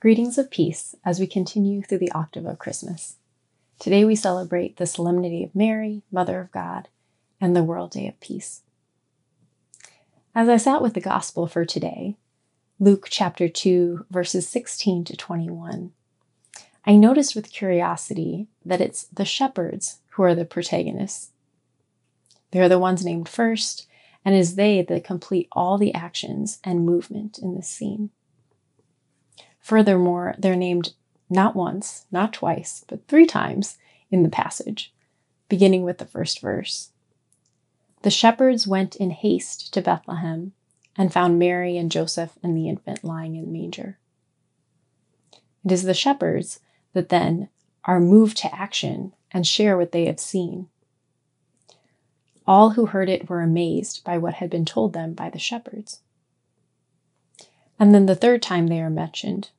Greetings of peace as we continue through the octave of Christmas. Today we celebrate the Solemnity of Mary, Mother of God, and the World Day of Peace. As I sat with the Gospel for today, Luke chapter 2, verses 16 to 21, I noticed with curiosity that it's the shepherds who are the protagonists. They're the ones named first, and it is they that complete all the actions and movement in this scene. Furthermore, they're named not once, not twice, but three times in the passage, beginning with the first verse. The shepherds went in haste to Bethlehem and found Mary and Joseph and the infant lying in the manger. It is the shepherds that then are moved to action and share what they have seen. All who heard it were amazed by what had been told them by the shepherds. And then the third time they are mentioned,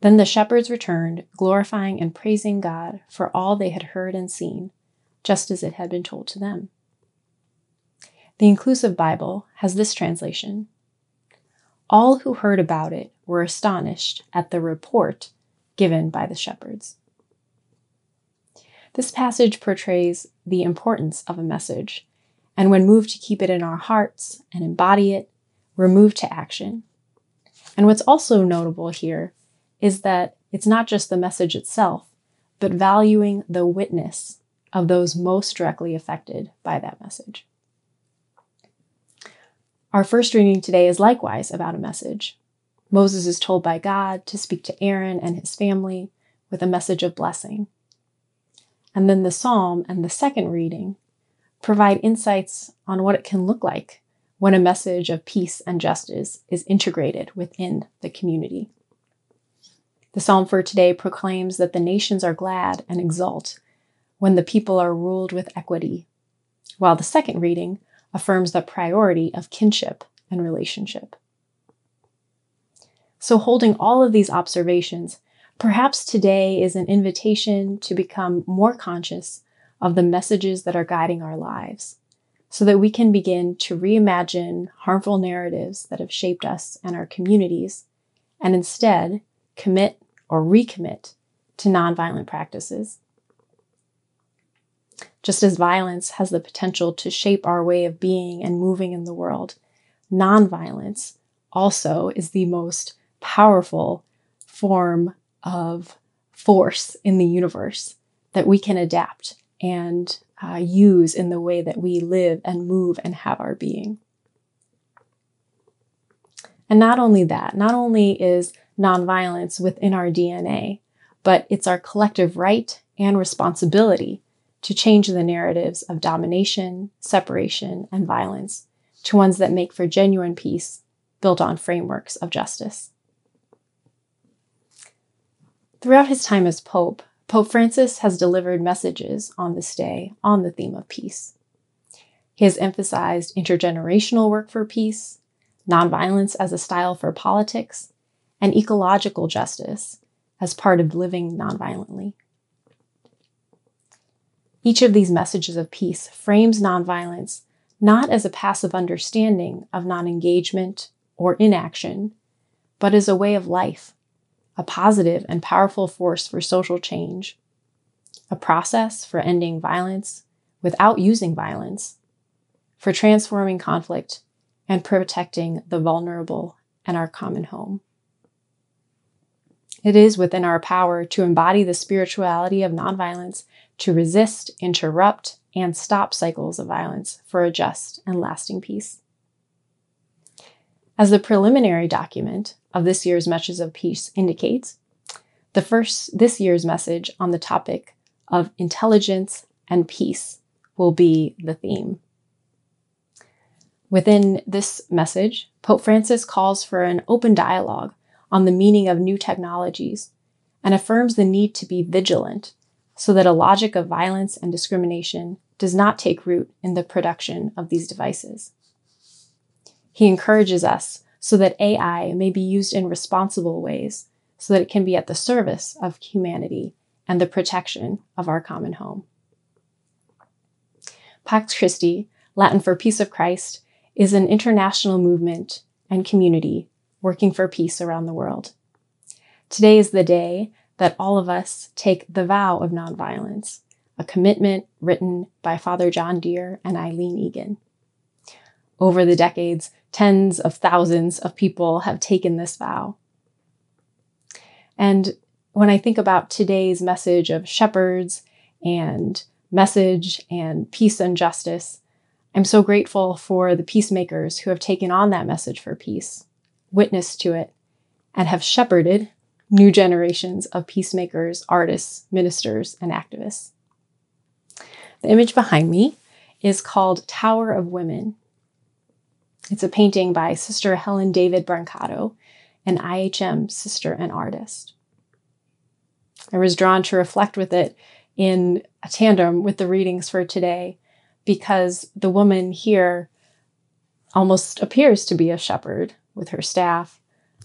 then the shepherds returned, glorifying and praising God for all they had heard and seen, just as it had been told to them. The Inclusive Bible has this translation All who heard about it were astonished at the report given by the shepherds. This passage portrays the importance of a message, and when moved to keep it in our hearts and embody it, we're moved to action. And what's also notable here is that it's not just the message itself, but valuing the witness of those most directly affected by that message. Our first reading today is likewise about a message. Moses is told by God to speak to Aaron and his family with a message of blessing. And then the psalm and the second reading provide insights on what it can look like when a message of peace and justice is integrated within the community. The psalm for today proclaims that the nations are glad and exult when the people are ruled with equity, while the second reading affirms the priority of kinship and relationship. So, holding all of these observations, perhaps today is an invitation to become more conscious of the messages that are guiding our lives so that we can begin to reimagine harmful narratives that have shaped us and our communities and instead commit or recommit to nonviolent practices. Just as violence has the potential to shape our way of being and moving in the world, nonviolence also is the most powerful form of force in the universe that we can adapt and uh, use in the way that we live and move and have our being. And not only that, not only is nonviolence within our DNA, but it's our collective right and responsibility to change the narratives of domination, separation, and violence to ones that make for genuine peace built on frameworks of justice. Throughout his time as Pope, Pope Francis has delivered messages on this day on the theme of peace. He has emphasized intergenerational work for peace, nonviolence as a style for politics, and ecological justice as part of living nonviolently. Each of these messages of peace frames nonviolence not as a passive understanding of non engagement or inaction, but as a way of life, a positive and powerful force for social change, a process for ending violence without using violence, for transforming conflict and protecting the vulnerable and our common home. It is within our power to embody the spirituality of nonviolence, to resist, interrupt, and stop cycles of violence for a just and lasting peace. As the preliminary document of this year's Messages of Peace indicates, the first this year's message on the topic of intelligence and peace will be the theme. Within this message, Pope Francis calls for an open dialogue on the meaning of new technologies and affirms the need to be vigilant so that a logic of violence and discrimination does not take root in the production of these devices. He encourages us so that AI may be used in responsible ways so that it can be at the service of humanity and the protection of our common home. Pax Christi, Latin for Peace of Christ, is an international movement and community working for peace around the world. Today is the day that all of us take the vow of nonviolence, a commitment written by Father John Dear and Eileen Egan. Over the decades, tens of thousands of people have taken this vow. And when I think about today's message of shepherds and message and peace and justice, I'm so grateful for the peacemakers who have taken on that message for peace, witnessed to it, and have shepherded new generations of peacemakers, artists, ministers, and activists. The image behind me is called Tower of Women. It's a painting by Sister Helen David Brancato, an IHM sister and artist. I was drawn to reflect with it in a tandem with the readings for today because the woman here almost appears to be a shepherd with her staff.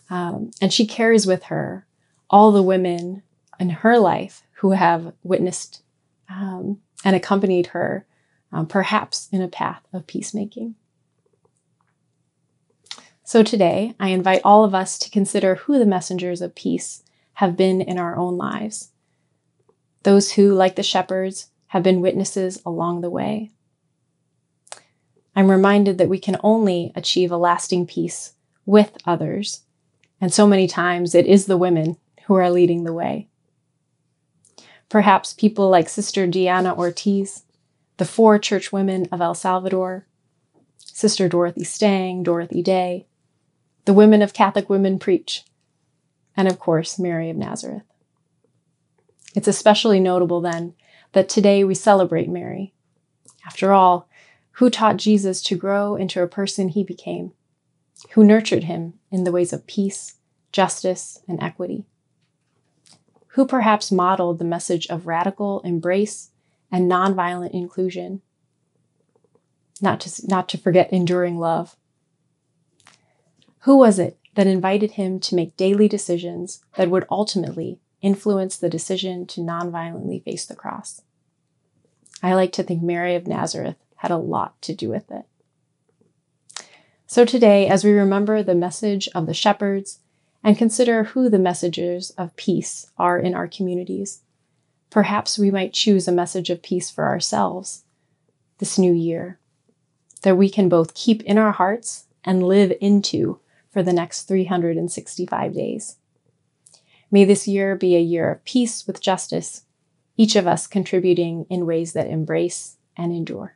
Um, and she carries with her all the women in her life who have witnessed um, and accompanied her, um, perhaps in a path of peacemaking. So today, I invite all of us to consider who the messengers of peace have been in our own lives. Those who, like the shepherds, have been witnesses along the way. I'm reminded that we can only achieve a lasting peace with others, and so many times it is the women who are leading the way. Perhaps people like Sister Diana Ortiz, the four church women of El Salvador, Sister Dorothy Stang, Dorothy Day, the women of Catholic Women Preach, and of course, Mary of Nazareth. It's especially notable then that today we celebrate Mary. After all, who taught Jesus to grow into a person he became? Who nurtured him in the ways of peace, justice, and equity? who perhaps modeled the message of radical embrace and nonviolent inclusion. Not to, not to forget enduring love. Who was it that invited him to make daily decisions that would ultimately influence the decision to nonviolently face the cross? I like to think Mary of Nazareth had a lot to do with it. So today, as we remember the message of the shepherds and consider who the messengers of peace are in our communities. Perhaps we might choose a message of peace for ourselves this new year that we can both keep in our hearts and live into for the next 365 days. May this year be a year of peace with justice, each of us contributing in ways that embrace and endure.